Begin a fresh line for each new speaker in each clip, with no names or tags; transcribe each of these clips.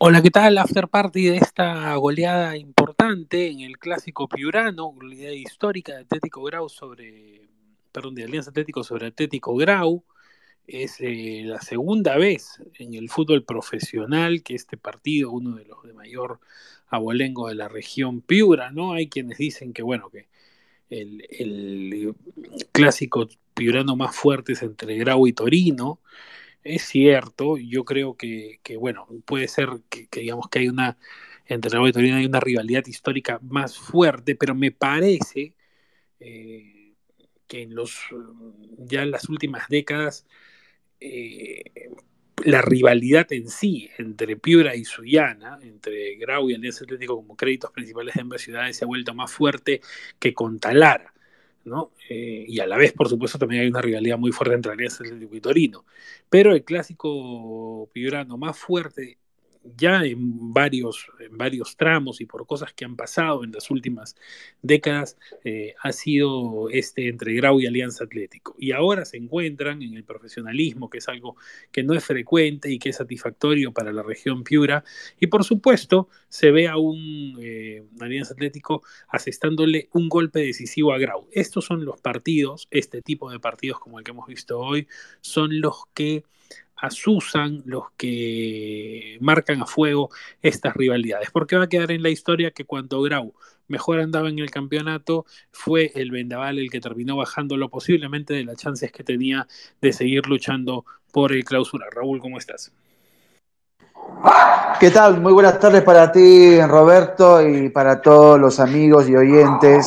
Hola, ¿qué tal? After party de esta goleada importante en el clásico piurano, goleada histórica de Atlético Grau sobre, perdón, de Alianza Atlético sobre Atlético Grau. Es eh, la segunda vez en el fútbol profesional que este partido, uno de los de mayor abolengo de la región Piura, ¿no? Hay quienes dicen que, bueno, que el, el clásico piurano más fuerte es entre Grau y Torino es cierto, yo creo que, bueno, puede ser que, digamos que hay una, entre Grau y Torino hay una rivalidad histórica más fuerte, pero me parece eh, que en los, ya en las últimas décadas, eh, la rivalidad en sí entre Piura y Sullana, entre Grau y Alianza Atlético como créditos principales de ambas ciudades, se ha vuelto más fuerte que con Talara. Eh, y a la vez, por supuesto, también hay una rivalidad muy fuerte entre Alianza Atlético y Torino. Pero el clásico piurano más fuerte ya en varios, en varios tramos y por cosas que han pasado en las últimas décadas, eh, ha sido este entre Grau y Alianza Atlético. Y ahora se encuentran en el profesionalismo, que es algo que no es frecuente y que es satisfactorio para la región Piura. Y por supuesto, se ve a un eh, Alianza Atlético asestándole un golpe decisivo a Grau. Estos son los partidos, este tipo de partidos como el que hemos visto hoy, son los que asusan, los que marcan a fuego estas rivalidades. Porque va a quedar en la historia que cuando Grau mejor andaba en el campeonato, fue el Vendaval el que terminó bajándolo posiblemente de las chances que tenía de seguir luchando por el clausura. Raúl, ¿cómo estás?
¿Qué tal? Muy buenas tardes para ti, Roberto, y para todos los amigos y oyentes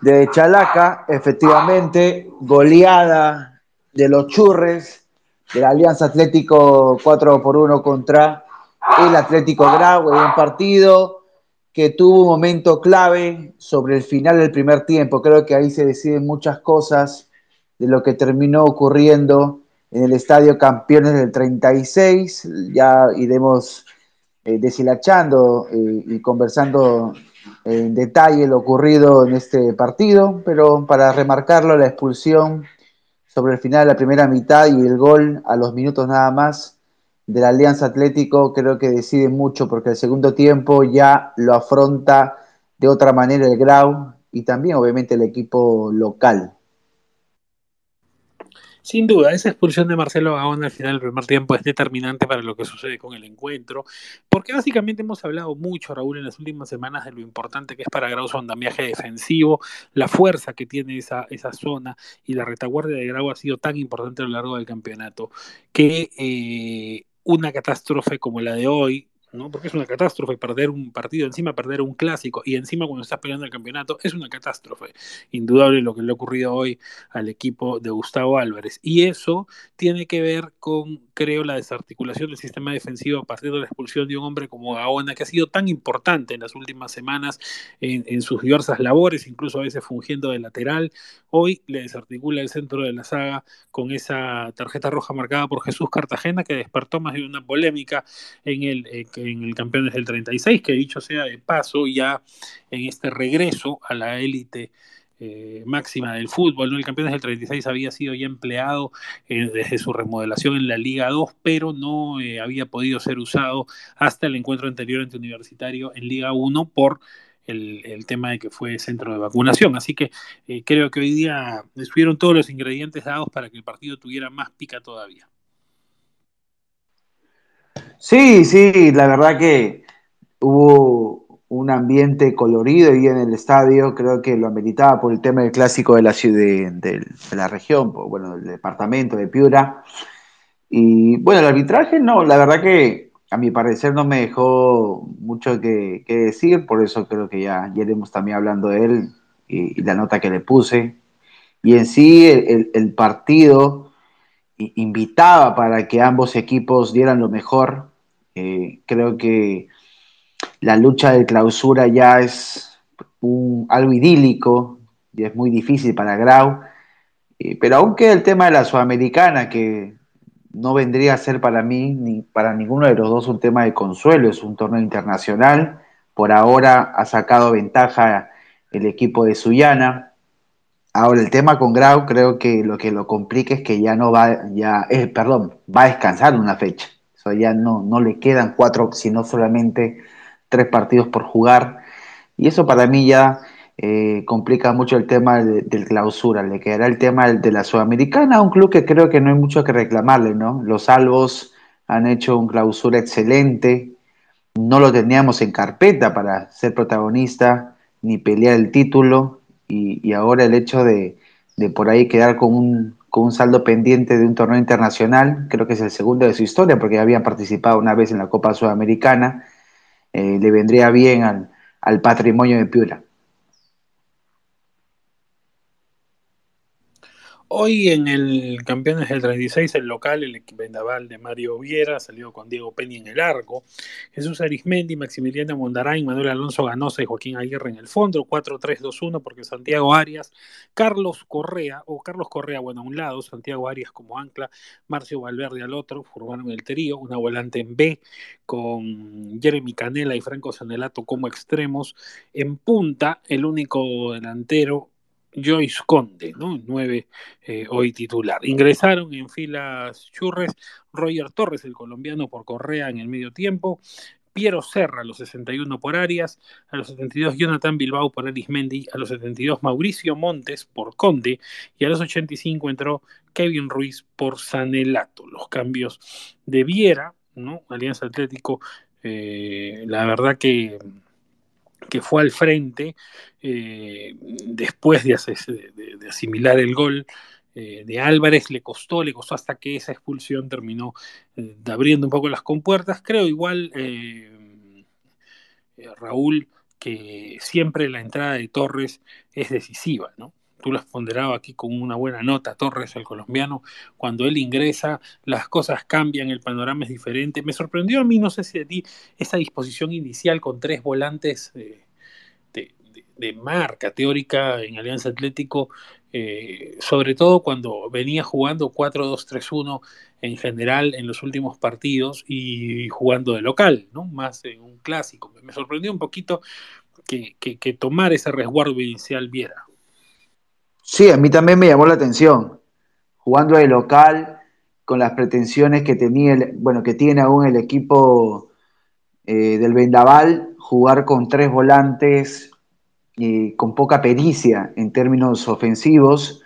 de Chalaca. Efectivamente, goleada de los churres de la Alianza Atlético 4 por 1 contra el Atlético Grau en un partido que tuvo un momento clave sobre el final del primer tiempo. Creo que ahí se deciden muchas cosas de lo que terminó ocurriendo en el Estadio Campeones del 36. Ya iremos eh, deshilachando eh, y conversando en detalle lo ocurrido en este partido, pero para remarcarlo, la expulsión sobre el final de la primera mitad y el gol a los minutos nada más de la Alianza Atlético creo que decide mucho porque el segundo tiempo ya lo afronta de otra manera el Grau y también obviamente el equipo local.
Sin duda, esa expulsión de Marcelo Gaona al final del primer tiempo es determinante para lo que sucede con el encuentro, porque básicamente hemos hablado mucho, Raúl, en las últimas semanas de lo importante que es para Grau su andamiaje defensivo, la fuerza que tiene esa, esa zona y la retaguardia de Grau ha sido tan importante a lo largo del campeonato que eh, una catástrofe como la de hoy, ¿no? Porque es una catástrofe perder un partido, encima perder un clásico y encima cuando estás peleando el campeonato, es una catástrofe. Indudable lo que le ha ocurrido hoy al equipo de Gustavo Álvarez. Y eso tiene que ver con, creo, la desarticulación del sistema defensivo a partir de la expulsión de un hombre como Gaona, que ha sido tan importante en las últimas semanas en, sus diversas labores, incluso a veces fungiendo de lateral. Hoy le desarticula el centro de la saga con esa tarjeta roja marcada por Jesús Cartagena, que despertó más de una polémica en el... Eh, en el Campeones del 36, que dicho sea de paso, ya en este regreso a la élite eh, máxima del fútbol. ¿no? El Campeones del 36 había sido ya empleado eh, desde su remodelación en la Liga 2, pero no eh, había podido ser usado hasta el encuentro anterior entre Universitario en Liga 1 por el, el, tema de que fue centro de vacunación. Así que creo que hoy día estuvieron todos los ingredientes dados para que el partido tuviera más pica todavía.
Sí, sí, la verdad que hubo un ambiente colorido ahí en el estadio, creo que lo ameritaba por el tema del clásico de la ciudad, de, la región, bueno, del departamento de Piura. Y bueno, el arbitraje no, la verdad que a mi parecer no me dejó mucho que, decir, por eso creo que ya, ya iremos también hablando de él y, y, la nota que le puse. Y en sí el partido invitaba para que ambos equipos dieran lo mejor. Eh, creo que la lucha de clausura ya es un, algo idílico y es muy difícil para Grau. Eh, pero aunque el tema de la Sudamericana, que no vendría a ser para mí ni para ninguno de los dos un tema de consuelo, es un torneo internacional. Por ahora ha sacado ventaja el equipo de Sullana. Ahora, el tema con Grau creo que lo que lo complica es que ya no va, ya, eh, perdón, va a descansar una fecha. O sea, ya no, no le quedan cuatro, sino solamente tres partidos por jugar. Y eso para mí ya eh, complica mucho el tema del de clausura. Le quedará el tema de la Sudamericana, un club que creo que no hay mucho que reclamarle, ¿no? Los Albos han hecho un clausura excelente. No lo teníamos en carpeta para ser protagonista ni pelear el título. Y, y ahora el hecho de, de, por ahí quedar con un, con un saldo pendiente de un torneo internacional, creo que es el segundo de su historia, porque ya habían participado una vez en la Copa Sudamericana, eh, le vendría bien al, al patrimonio de Piura.
Hoy en el Campeones del 36, el local, el vendaval de Mario Viera, salió con Diego Peña en el arco, Jesús Arismendi, Maximiliano Mondarain, Manuel Alonso Ganosa y Joaquín Aguirre en el fondo, 4-3-2-1 porque Santiago Arias, Carlos Correa, o Carlos Correa, bueno, a un lado, Santiago Arias como ancla, Marcio Valverde al otro, formaron el trío, una volante en B con Jeremy Canela y Franco Sanelato como extremos, en punta, el único delantero Joyce Conde, ¿no? Nueve eh, hoy titular. Ingresaron en filas Churres, Roger Torres, el colombiano por Correa en el medio tiempo, Piero Serra a los 61 por Arias, a los 72 Jonathan Bilbao por Arismendi, a los 72 Mauricio Montes por Conde y a los 85 entró Kevin Ruiz por Sanelato. Los cambios de Viera, ¿no? Alianza Atlético, eh, la verdad que que fue al frente eh, después de, asimilar el gol eh, de Álvarez, le costó, le costó hasta que esa expulsión terminó eh, abriendo un poco las compuertas. Creo igual, eh, Raúl, que siempre la entrada de Torres es decisiva, ¿no? Tú lo has ponderado aquí con una buena nota, Torres, el colombiano, cuando él ingresa, las cosas cambian, el panorama es diferente. Me sorprendió a mí, no sé si a ti, esa disposición inicial con tres volantes eh, de, marca teórica en Alianza Atlético, eh, sobre todo cuando venía jugando 4-2-3-1 en general en los últimos partidos y jugando de local, ¿no? Más en un clásico. Me sorprendió un poquito que, que tomar ese resguardo inicial viera.
Sí, a mí también me llamó la atención. Jugando de local, con las pretensiones que tenía, el, bueno, que tiene aún el equipo eh, del Vendaval, jugar con tres volantes eh, con poca pericia en términos ofensivos.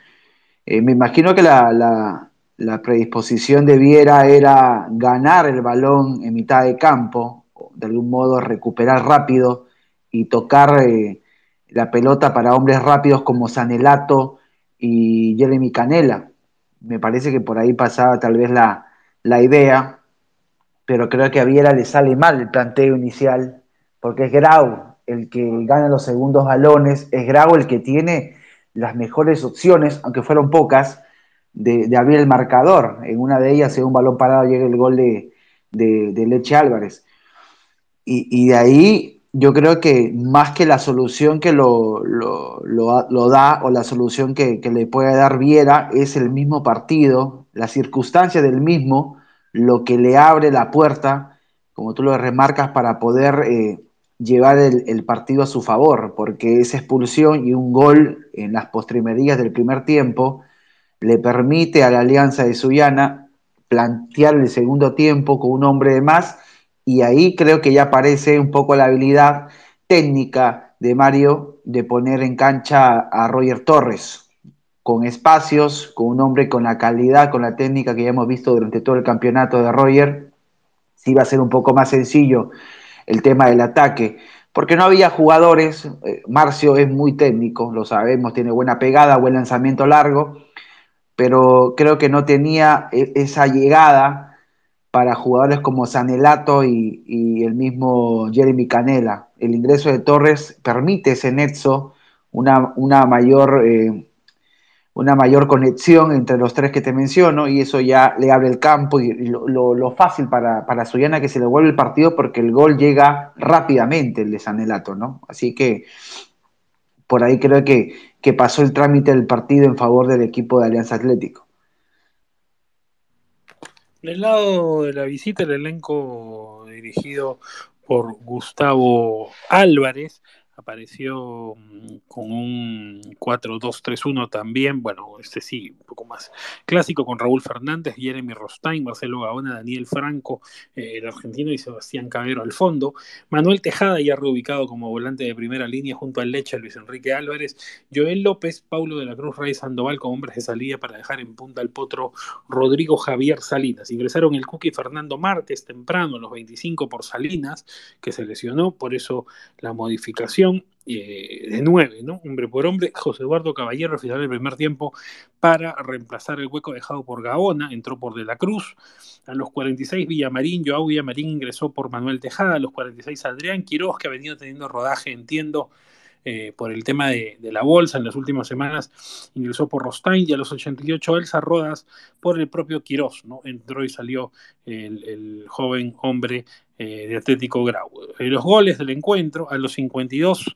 Eh, me imagino que la, la, la, predisposición de Viera era ganar el balón en mitad de campo, de algún modo recuperar rápido y tocar eh, la pelota para hombres rápidos como Sanelato y Jeremy Canela. Me parece que por ahí pasaba tal vez la, la idea, pero creo que a Viera le sale mal el planteo inicial, porque es Grau el que gana los segundos balones, es Grau el que tiene las mejores opciones, aunque fueron pocas, de, abrir el marcador. En una de ellas, en un balón parado, llega el gol de, de, de Leche Álvarez. Y, y de ahí yo creo que más que la solución que lo, lo, lo, da o la solución que, que, le puede dar Viera es el mismo partido, la circunstancia del mismo, lo que le abre la puerta, como tú lo remarcas, para poder eh, llevar el, partido a su favor, porque esa expulsión y un gol en las postrimerías del primer tiempo le permite a la Alianza de Sullana plantear el segundo tiempo con un hombre de más y ahí creo que ya aparece un poco la habilidad técnica de Mario de poner en cancha a Roger Torres, con espacios, con un hombre con la calidad, con la técnica que ya hemos visto durante todo el campeonato de Roger, sí va a ser un poco más sencillo el tema del ataque, porque no había jugadores, eh, Marcio es muy técnico, lo sabemos, tiene buena pegada, buen lanzamiento largo, pero creo que no tenía e-, esa llegada para jugadores como Sanelato y, y, el mismo Jeremy Canela. El ingreso de Torres permite ese nexo, una, una, mayor, eh, una mayor conexión entre los tres que te menciono y eso ya le abre el campo y, lo, lo, fácil para, para Suyana que se le vuelve el partido porque el gol llega rápidamente, el de Sanelato, ¿no? Así que por ahí creo que, que pasó el trámite del partido en favor del equipo de Alianza Atlético.
Del lado de la visita, el elenco dirigido por Gustavo Álvarez apareció con un 4-2-3-1 también, bueno, este sí, poco más. Clásico con Raúl Fernández, Jeremy Rostain, Marcelo Gaona, Daniel Franco, eh, el argentino, y Sebastián Cabero al fondo. Manuel Tejada, ya reubicado como volante de primera línea junto al Leche, Luis Enrique Álvarez. Joel López, Paulo de la Cruz, Rey Sandoval con hombres de salida para dejar en punta al potro Rodrigo Javier Salinas. Ingresaron el Cookie Fernando Martes temprano, los 25 por Salinas, que se lesionó, por eso la modificación eh, de nueve, ¿no? Hombre por hombre, José Eduardo Caballero final el primer tiempo para reemplazar el hueco dejado por Gaona, entró por De la Cruz. A los 46 Villamarín, Joao Villamarín ingresó por Manuel Tejada, a los 46 Adrián Quiroz, que ha venido teniendo rodaje, entiendo, eh, por el tema de, la bolsa en las últimas semanas, ingresó por Rostain y a los 88 Elsa Rodas por el propio Quirós, ¿no? Entró y salió el, joven hombre eh, de Atlético Grau. Eh, los goles del encuentro, a los 52,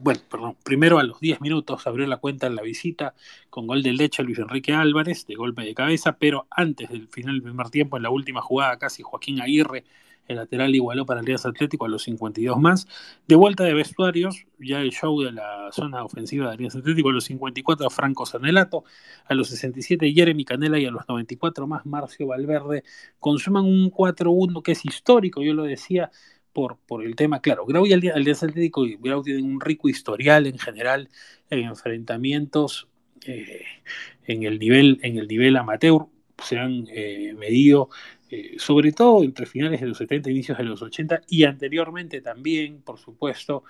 bueno, perdón, primero a los 10 minutos abrió la cuenta en la visita con gol de leche Luis Enrique Álvarez, de golpe de cabeza, pero antes del final del primer tiempo, en la última jugada casi Joaquín Aguirre el lateral igualó para Alianza Atlético a los 52 más. De vuelta de vestuarios, ya el show de la zona ofensiva de Alianza Atlético a los 54 Franco Sanelato, a los 67 Jeremy Canela. Y a los 94 más Marcio Valverde. Consuman un 4-1 que es histórico, yo lo decía, por, por, el tema, claro, Grau y Alianza Atlético y Grau tienen un rico historial en general en enfrentamientos eh, en, el nivel, en el nivel amateur, se han eh, medido eh, sobre todo entre finales de los 70 inicios de los 80 y anteriormente también, por supuesto,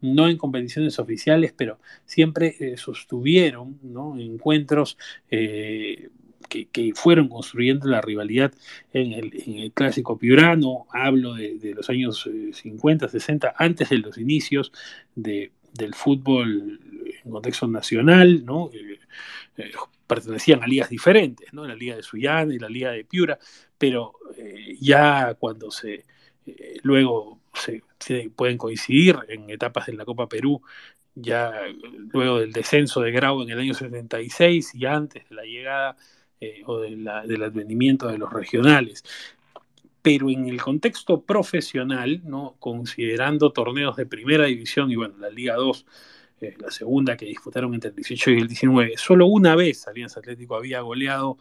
no en competiciones oficiales, pero siempre eh, sostuvieron encuentros eh, que, fueron construyendo la rivalidad en el, clásico piurano, hablo de, los años 50, 60, antes de los inicios del fútbol en contexto nacional, ¿no? Pertenecían a ligas diferentes, ¿no? la liga de Sullana y la liga de Piura, pero eh, ya cuando se eh, luego se, pueden coincidir en etapas de la Copa Perú, ya luego del descenso de Grau en el año 76 y antes de la llegada eh, o del advenimiento de los regionales. Pero en el contexto profesional, ¿no? considerando torneos de primera división y bueno, la Liga 2 la segunda que disputaron entre el 18 y el 19. Solo una vez Alianza Atlético había goleado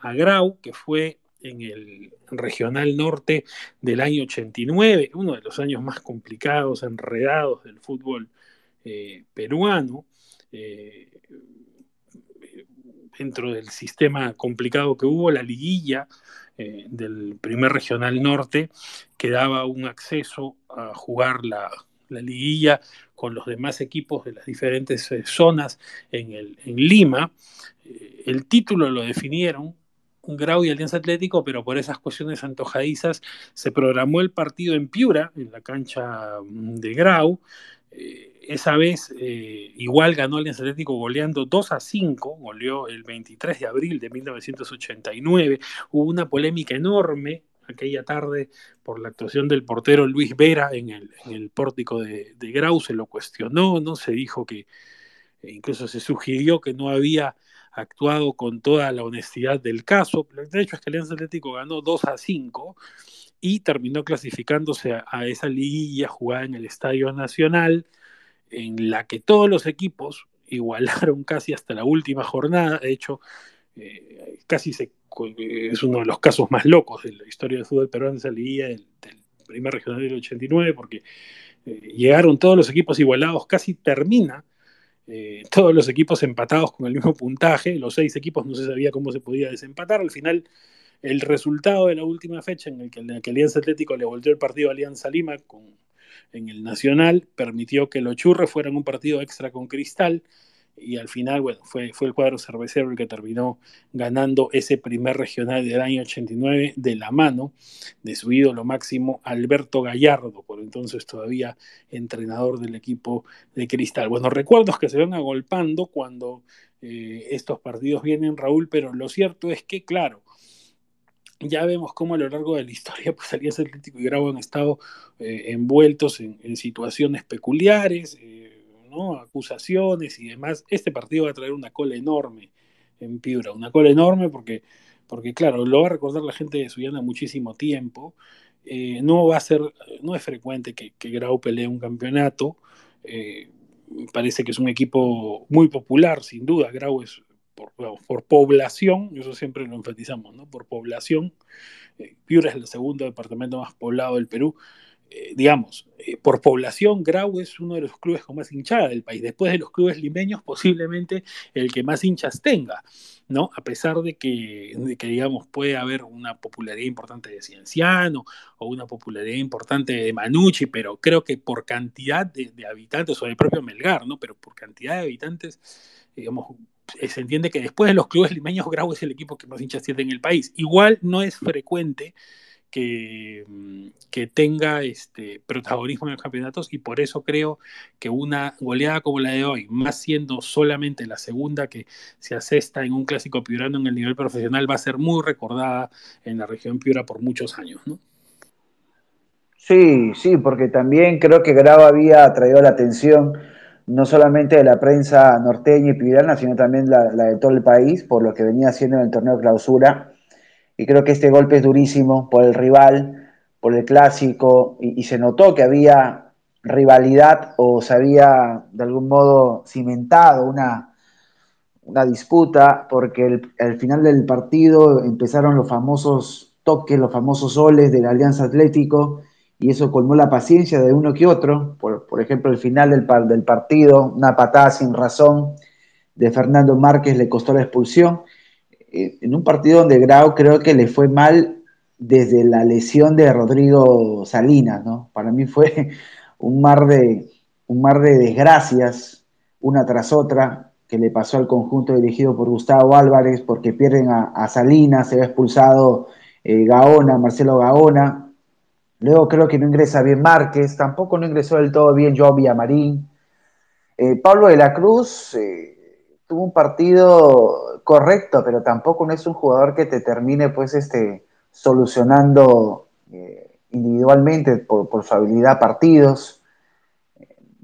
a Grau, que fue en el Regional Norte del año 89, uno de los años más complicados, enredados del fútbol eh, peruano. Eh, dentro del sistema complicado que hubo, la liguilla eh, del primer regional norte que daba un acceso a jugar la, la liguilla con los demás equipos de las diferentes eh, zonas en, el, en Lima. Eh, el título lo definieron Grau y Alianza Atlético, pero por esas cuestiones antojadizas se programó el partido en Piura, en la cancha mm, de Grau. Eh, esa vez igual ganó Alianza Atlético goleando 2 a 5, goleó el 23 de abril de 1989. Hubo una polémica enorme aquella tarde por la actuación del portero Luis Vera en el, pórtico de, Grau, se lo cuestionó, ¿no? Se dijo que, e incluso se sugirió que no había actuado con toda la honestidad del caso. El hecho es que Alianza Atlético ganó 2 a 5 y terminó clasificándose a, esa liguilla jugada en el Estadio Nacional, en la que todos los equipos igualaron casi hasta la última jornada. De hecho, eh, casi se es uno de los casos más locos de la historia del fútbol peruano, esa liguilla del, primer regional del 89, porque eh, llegaron todos los equipos igualados, casi termina eh, todos los equipos empatados con el mismo puntaje, los seis equipos no se sabía cómo se podía desempatar, al final el resultado de la última fecha en el que, el Alianza Atlético le volvió el partido a Alianza Lima con, en el Nacional permitió que los Churres fueran un partido extra con Cristal, y al final, bueno, fue, fue el cuadro cervecero el que terminó ganando ese primer regional del año 89 de la mano de su ídolo máximo Alberto Gallardo, por entonces todavía entrenador del equipo de Cristal. Bueno, recuerdos que se van agolpando cuando eh, estos partidos vienen, Raúl, pero lo cierto es que, claro, ya vemos cómo a lo largo de la historia, pues Alianza Atlético y Grau han estado eh, envueltos en, situaciones peculiares. Eh, acusaciones y demás, este partido va a traer una cola enorme en Piura, una cola enorme porque, porque claro, lo va a recordar la gente de Suyana muchísimo tiempo. Eh, no va a ser, no es frecuente que, Grau pelee un campeonato. Eh, parece que es un equipo muy popular, sin duda. Grau es, por, por población, eso siempre lo enfatizamos, ¿no? Por población, eh, Piura es el segundo departamento más poblado del Perú. Eh, digamos, eh, por población, Grau es uno de los clubes con más hinchada del país. Después de los clubes limeños, posiblemente el que más hinchas tenga, ¿no? A pesar de que, digamos, puede haber una popularidad importante de Cienciano o una popularidad importante de Manucci, pero creo que por cantidad de, de habitantes, o del propio Melgar, ¿no? Pero por cantidad de habitantes, digamos, eh, se entiende que después de los clubes limeños, Grau es el equipo que más hinchas tiene en el país. Igual no es frecuente que, mm, que, tenga este protagonismo en los campeonatos y por eso creo que una goleada como la de hoy, más siendo solamente la segunda que se asesta en un clásico piurano en el nivel profesional, va a ser muy recordada en la región Piura por muchos años, ¿no?
Sí, sí, porque también creo que Grau había traído la atención no solamente de la prensa norteña y piurana, sino también la, de todo el país, por lo que venía haciendo en el torneo de clausura. Y creo que este golpe es durísimo por el rival, por el clásico, y, se notó que había rivalidad o se había de algún modo cimentado una, una disputa, porque al final del partido empezaron los famosos toques, los famosos soles de la Alianza Atlético, y eso colmó la paciencia de uno que otro. Por, por ejemplo, el final del, del, partido, una patada sin razón de Fernando Márquez le costó la expulsión. Eh, en un partido donde Grau creo que le fue mal desde la lesión de Rodrigo Salinas, ¿no? Para mí fue un mar de, un mar de desgracias, una tras otra, que le pasó al conjunto dirigido por Gustavo Álvarez, porque pierden a, Salinas, se ha expulsado eh, Gaona, Marcelo Gaona, Luego creo que no ingresa bien Márquez, tampoco no ingresó del todo bien Joao Villamarín. Eh, Pablo de la Cruz tuvo un partido correcto, pero tampoco no es un jugador que te termine pues este, solucionando eh, individualmente por, su habilidad partidos.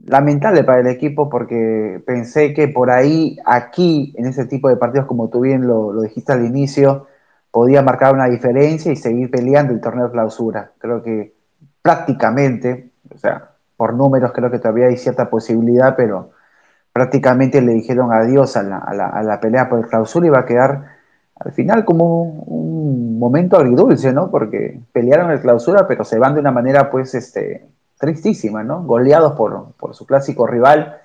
Lamentable para el equipo porque pensé que por ahí, aquí, en ese tipo de partidos, como tú bien lo, lo dijiste al inicio, podía marcar una diferencia y seguir peleando el torneo de clausura. Creo que prácticamente, o sea, por números creo que todavía hay cierta posibilidad, pero prácticamente le dijeron adiós a la, a la, pelea por el clausura y va a quedar al final como un, momento agridulce, ¿no? Porque pelearon el clausura, pero se van de una manera pues este, tristísima, ¿no? Goleados por, por su clásico rival,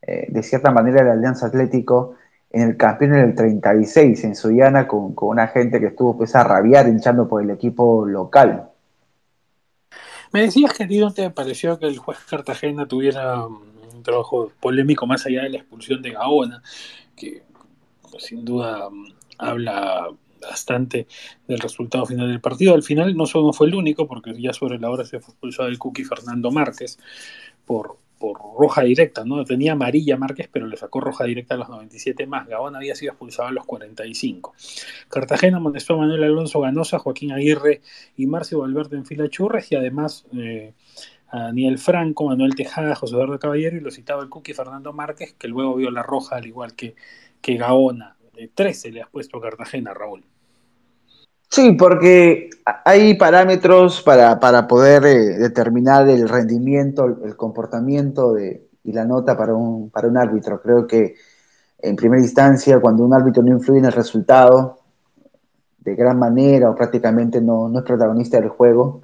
eh, de cierta manera el Alianza Atlético en el campeón en el 36 en Suyana con, con una gente que estuvo pues a rabiar hinchando por el equipo local.
Me decías que a ti no te pareció que el juez Cartagena tuviera un trabajo polémico más allá de la expulsión de Gaona, que pues, sin duda habla bastante del resultado final del partido. Al final no solo fue el único, porque ya sobre la hora se fue expulsado el Cookie Fernando Márquez por, por roja directa, ¿no? Tenía amarilla Márquez, pero le sacó roja directa a los 97 más. Gabón había sido expulsado a los 45. Cartagena amonestó a Manuel Alonso Ganosa, Joaquín Aguirre y Marcio Valverde en fila churres y además eh, Daniel Franco, Manuel Tejada, José Eduardo Caballero y lo citaba el Cookie Fernando Márquez, que luego vio la roja al igual que, que Gaona. De 13 le has puesto a Cartagena, Raúl.
Sí, porque hay parámetros para, poder eh, determinar el rendimiento, el comportamiento y la nota para un, para un árbitro. Creo que en primera instancia, cuando un árbitro no influye en el resultado de gran manera o prácticamente no, no es protagonista del juego,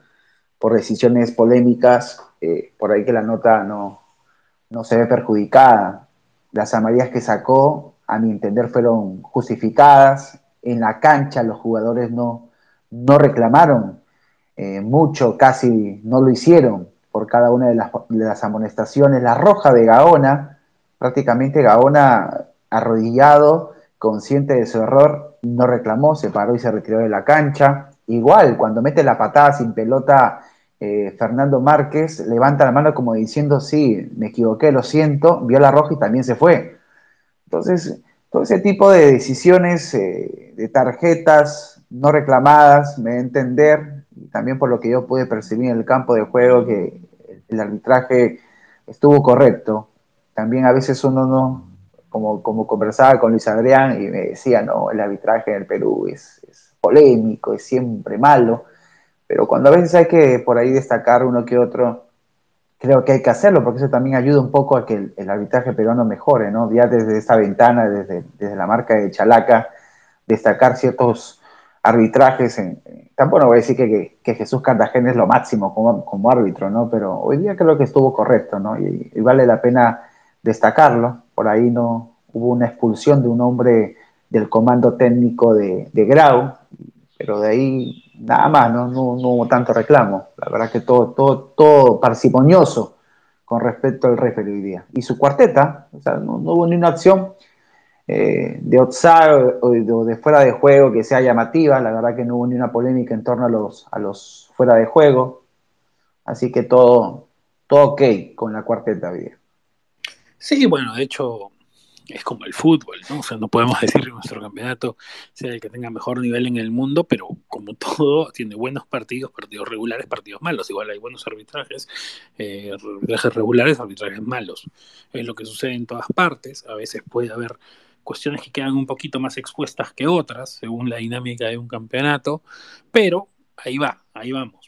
por decisiones polémicas, eh, por ahí que la nota no, no se ve perjudicada. Las amarillas que sacó, a mi entender, fueron justificadas, en la cancha los jugadores no, no reclamaron eh, mucho, casi no lo hicieron por cada una de las, de las, amonestaciones. La roja de Gaona, prácticamente Gaona arrodillado, consciente de su error, no reclamó, se paró y se retiró de la cancha. Igual, cuando mete la patada sin pelota eh, Fernando Márquez, levanta la mano como diciendo, sí, me equivoqué, lo siento, vio la roja y también se fue. Entonces, todo ese tipo de decisiones, eh, de tarjetas no reclamadas, me entender, también por lo que yo pude percibir en el campo de juego, que el arbitraje estuvo correcto. También a veces uno no, como, como conversaba con Luis Adrián y me decía, no, el arbitraje en el Perú es polémico, es siempre malo, pero cuando a veces hay que por ahí destacar uno que otro, creo que hay que hacerlo, porque eso también ayuda un poco a que el, arbitraje peruano mejore, ¿no? Ya desde esta ventana, desde, desde la marca de Chalaca, destacar ciertos arbitrajes. Tampoco voy a decir que, que, Jesús Cartagena es lo máximo como, como, árbitro, ¿no? Pero hoy día creo que estuvo correcto, ¿no? Y, vale la pena destacarlo. Por ahí no hubo una expulsión de un hombre del comando técnico de, de Grau, pero de ahí nada más, ¿no? No, hubo tanto reclamo. La verdad que todo, todo, todo parsimonioso con respecto al referee hoy día. Y su cuarteta, o sea, no, hubo ni una acción eh, de outside o de, fuera de juego que sea llamativa. La verdad que no hubo ni una polémica en torno a los, a los fuera de juego. Así que todo, todo ok con la cuarteta hoy día.
Sí, bueno, de hecho, es como el fútbol, ¿no? O sea, no podemos decir que nuestro campeonato sea el que tenga mejor nivel en el mundo, pero como todo, tiene buenos partidos, partidos regulares, partidos malos. Igual hay buenos arbitrajes, eh, arbitrajes regulares, arbitrajes malos. Es lo que sucede en todas partes. A veces puede haber cuestiones que quedan un poquito más expuestas que otras, según la dinámica de un campeonato, pero ahí va, ahí vamos.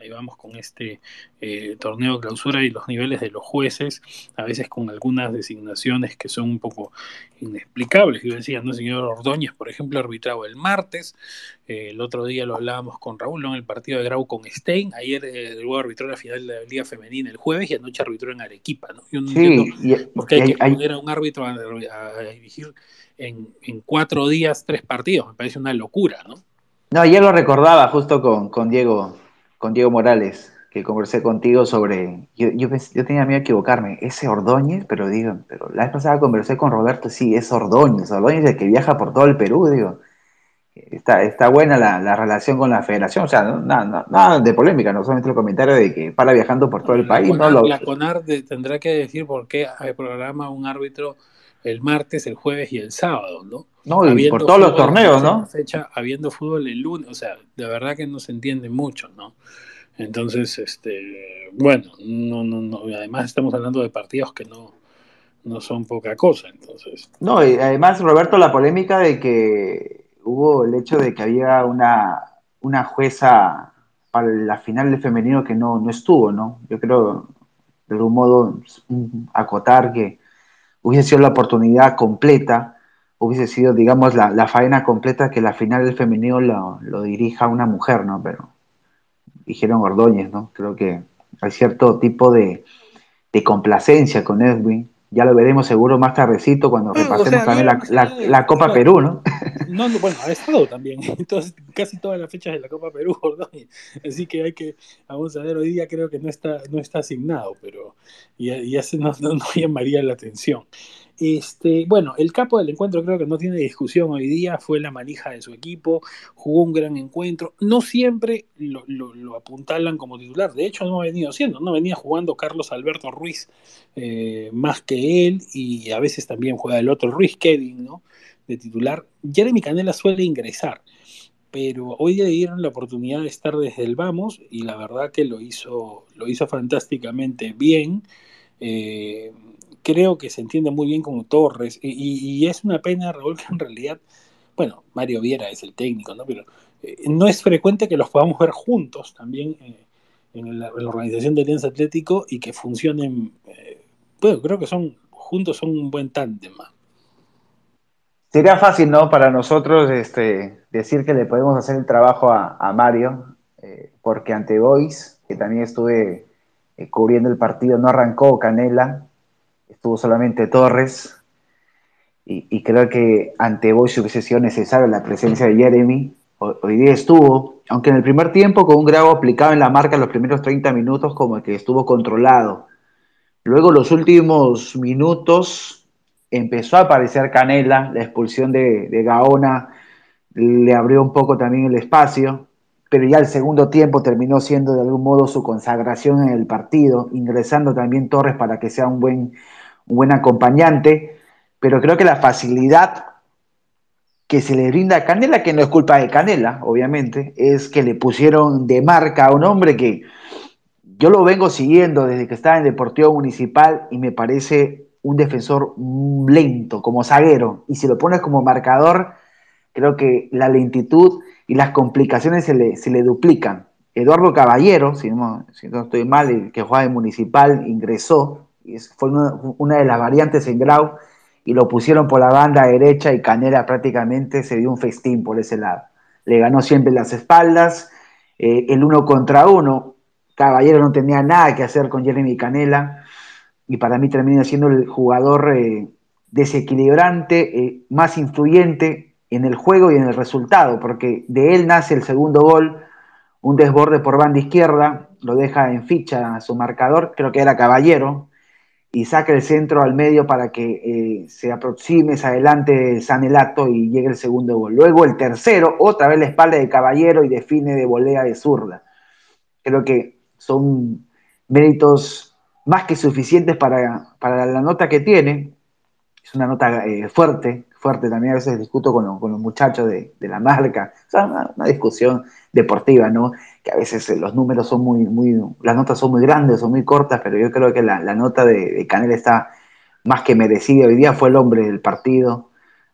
Ahí vamos con este eh, torneo de clausura y los niveles de los jueces, a veces con algunas designaciones que son un poco inexplicables. Yo decía, ¿no? El señor Ordóñez, por ejemplo, arbitrado el martes, eh, el otro día lo hablábamos con Raúl, En el partido de Grau con Stein, ayer eh, luego arbitró la final de la Liga Femenina el jueves y anoche arbitró en Arequipa, ¿no? Yo no entiendo por qué hay, que poner a un árbitro a, dirigir en, en cuatro días tres partidos, me parece una locura, ¿no?
No, ayer lo recordaba justo con, con Diego con Diego Morales, que conversé contigo sobre. Yo, yo, yo, tenía miedo de equivocarme. Ese Ordóñez, pero digo, pero la vez pasada conversé con Roberto, sí, es Ordóñez. Ordóñez es el que viaja por todo el Perú, digo. Está, está buena la, la relación con la federación, o sea, nada, nada, de polémica, no solamente el comentario de que para viajando por todo el país.
¿no?
La
CONAR tendrá que decir por qué hay programa un árbitro el martes, el jueves y el sábado, ¿no?
No, y por todos los torneos, ¿no?
Fecha, habiendo fútbol el lunes, o sea, de verdad que no se entiende mucho, ¿no? Entonces, este, bueno, no, no, no, además estamos hablando de partidos que no, no son poca cosa, entonces.
No, y además, Roberto, la polémica de que hubo el hecho de que había una, una jueza para la final de femenino que no, no estuvo, ¿no? Yo creo, de algún modo, acotar que hubiese sido la oportunidad completa hubiese sido, digamos, la, faena completa que la final del femenino lo, dirija una mujer, ¿no? Pero dijeron Ordóñez, ¿no? Creo que hay cierto tipo de, complacencia con Edwin. Ya lo veremos seguro más tardecito cuando repasemos también la, Copa Perú, ¿no?
No, bueno, ha estado también. Entonces, casi todas las fechas de la Copa Perú, Ordóñez. Así que hay que, vamos a ver, hoy día creo que no está, no está asignado, pero ya, ya se nos, no llamaría la atención. Este, bueno, el capo del encuentro creo que no tiene discusión hoy día, fue la manija de su equipo, jugó un gran encuentro, no siempre lo, apuntalan como titular, de hecho no ha venido siendo, no venía jugando Carlos Alberto Ruiz eh, más que él y a veces también juega el otro Ruiz Kevin, ¿no? De titular. Jeremy Canela suele ingresar, pero hoy le dieron la oportunidad de estar desde el vamos y la verdad que lo hizo, lo hizo fantásticamente bien. Eh, creo que se entiende muy bien como Torres, y, es una pena, Raúl, que en realidad, bueno, Mario Viera es el técnico, ¿no? Pero eh, no es frecuente que los podamos ver juntos también eh, en, la, organización de Alianza Atlético y que funcionen, eh, bueno, creo que son, juntos son un buen tándem.
Sería fácil, ¿no? Para nosotros este, decir que le podemos hacer el trabajo a, Mario, porque ante Boys, que también estuve cubriendo el partido, no arrancó Canela, estuvo solamente Torres, y, creo que ante Boys hubiese sido necesaria la presencia de Jeremy. Hoy día estuvo, aunque en el primer tiempo con un grado aplicado en la marca los primeros 30 minutos como que estuvo controlado. Luego los últimos minutos empezó a aparecer Canela, la expulsión de, de Gaona le abrió un poco también el espacio, pero ya el segundo tiempo terminó siendo de algún modo su consagración en el partido, ingresando también Torres para que sea un buen un buen acompañante, pero creo que la facilidad que se le brinda a Canela, que no es culpa de Canela, obviamente, es que le pusieron de marca a un hombre que yo lo vengo siguiendo desde que estaba en Deportivo Municipal y me parece un defensor lento, como zaguero, y si lo pones como marcador, creo que la lentitud y las complicaciones se le, se le duplican. Eduardo Caballero, si no, si no estoy mal, que juega en Municipal, ingresó, fue una, de las variantes en Grau, y lo pusieron por la banda derecha y Canela prácticamente se dio un festín por ese lado. Le ganó siempre las espaldas, eh, el uno contra uno, Caballero no tenía nada que hacer con Jeremy Canela, y para mí termina siendo el jugador eh, desequilibrante, eh, más influyente en el juego y en el resultado, porque de él nace el segundo gol, un desborde por banda izquierda, lo deja en ficha a su marcador, creo que era Caballero, y saca el centro al medio para que eh, se aproxime, se adelante Sanelato y llegue el segundo gol. Luego el tercero, otra vez la espalda de Caballero y define de volea de zurda. Creo que son méritos más que suficientes para, para la nota que tiene. Es una nota eh, fuerte, fuerte también. A veces discuto con, los muchachos de, la marca. O sea, una discusión deportiva, ¿no? Que a veces eh, los números son muy, muy, las notas son muy grandes, son muy cortas, pero yo creo que la, nota de, Canel está más que merecida. Hoy día fue el hombre del partido.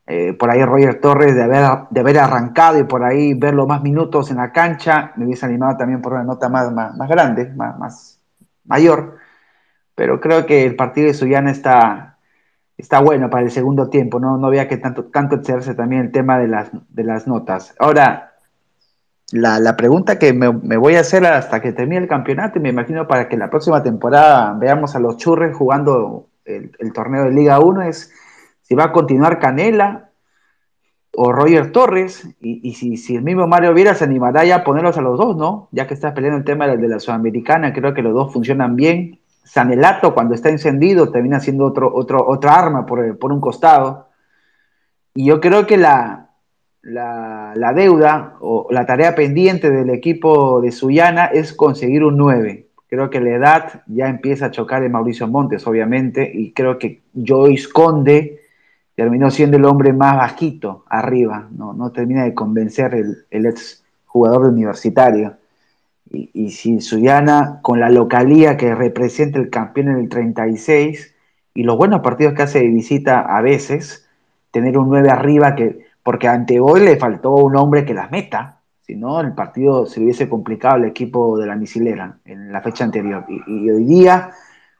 Eh, por ahí Roger Torres, de haber, de haber arrancado y por ahí verlo más minutos en la cancha, me hubiese animado también por una nota más, más, grande, más, más mayor. Pero creo que el partido de Suyana está, está bueno para el segundo tiempo, no, no había que tanto, tanto excederse también el tema de las, de las notas. Ahora, la, pregunta que me, voy a hacer hasta que termine el campeonato, y me imagino para que la próxima temporada veamos a los Churres jugando el, torneo de Liga 1, es si va a continuar Canela o Roger Torres, y, si, el mismo Mario Viera se animará ya a ponerlos a los dos, ¿no? Ya que está peleando el tema de la, Sudamericana, creo que los dos funcionan bien. Sanelato, cuando está encendido, termina siendo otro, otro, otra arma por, por un costado. Y yo creo que la, la, deuda o la tarea pendiente del equipo de Suyana es conseguir un 9. Creo que la edad ya empieza a chocar en Mauricio Montes, obviamente, y creo que Joyce Conde terminó siendo el hombre más bajito arriba, no, no termina de convencer el, el ex jugador universitario. Y, y si Suyana, con la localía que representa el campeón en el 36 y los buenos partidos que hace de visita a veces, tener un 9 arriba que porque ante hoy le faltó un hombre que las meta, si no el partido se hubiese complicado al equipo de la misilera en la fecha anterior. Y, hoy día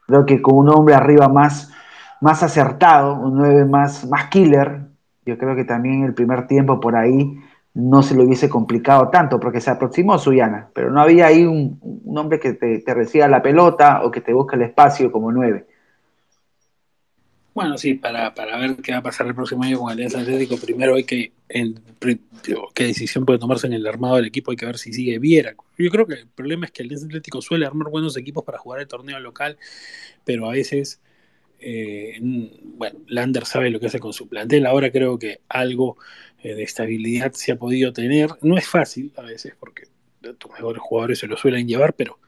creo que con un hombre arriba más, más acertado, un 9 más, más killer, yo creo que también el primer tiempo por ahí no se le hubiese complicado tanto, porque se aproximó Suyana, pero no había ahí un, hombre que te, reciba la pelota o que te busque el espacio como 9.
Bueno, sí, para, para ver qué va a pasar el próximo año con Alianza Atlético, primero hay que, en, qué decisión puede tomarse en el armado del equipo, hay que ver si sigue Viera. Yo creo que el problema es que Alianza Atlético suele armar buenos equipos para jugar el torneo local, pero a veces, eh, bueno, Lander sabe lo que hace con su plantel, ahora creo que algo de estabilidad se ha podido tener, no es fácil a veces porque tus mejores jugadores se lo suelen llevar, pero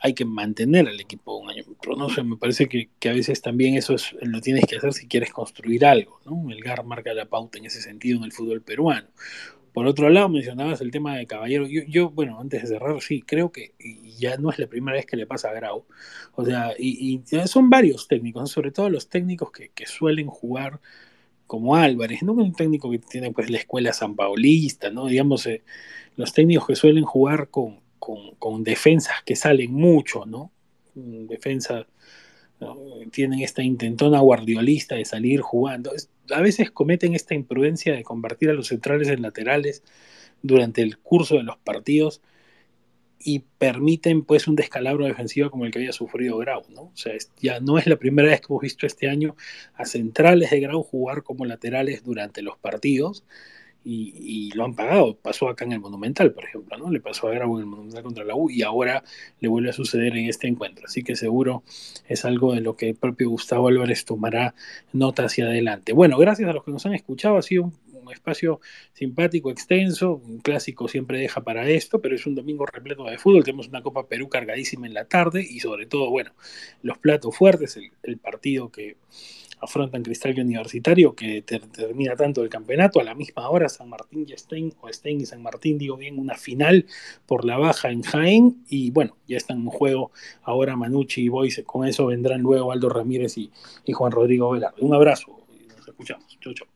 hay que mantener al equipo un año. Pero no sé, me parece que, a veces también eso lo tienes que hacer si quieres construir algo, ¿no? El GAR marca la pauta en ese sentido en el fútbol peruano. Por otro lado, mencionabas el tema de Caballero. Yo, bueno, antes de cerrar, sí, creo que ya no es la primera vez que le pasa a Grau. O sea, y, son varios técnicos, sobre todo los técnicos que, suelen jugar como Álvarez, no un técnico que tiene pues la escuela San Paulista, ¿no? Digamos, eh, los técnicos que suelen jugar con, con, defensas que salen mucho, ¿no? Defensa tienen esta intentona guardiolista de salir jugando. a veces cometen esta imprudencia de convertir a los centrales en laterales durante el curso de los partidos y permiten pues un descalabro defensivo como el que había sufrido Grau, ¿no? O sea, ya no es la primera vez que hemos visto este año a centrales de Grau jugar como laterales durante los partidos y, lo han pagado. Pasó acá en el Monumental, por ejemplo, ¿no? Le pasó a Grau en el Monumental contra la U y ahora le vuelve a suceder en este encuentro. Así que seguro es algo de lo que el propio Gustavo Álvarez tomará nota hacia adelante. Bueno, gracias a los que nos han escuchado. Ha sido un, espacio simpático, extenso. Un clásico siempre deja para esto, pero es un domingo repleto de fútbol. Tenemos una Copa Perú cargadísima en la tarde y sobre todo, bueno, los platos fuertes, el partido que afrontan Cristal Universitario, que termina tanto el campeonato. A la misma hora, San Martín y Stein, o Stein y San Martín, digo bien, una final por la baja en Jaén. Y bueno, ya están en juego ahora Manucci y Boyce. Con eso vendrán luego Aldo Ramírez y, y Juan Rodrigo Velarde. Un abrazo y nos escuchamos. Chau, chau.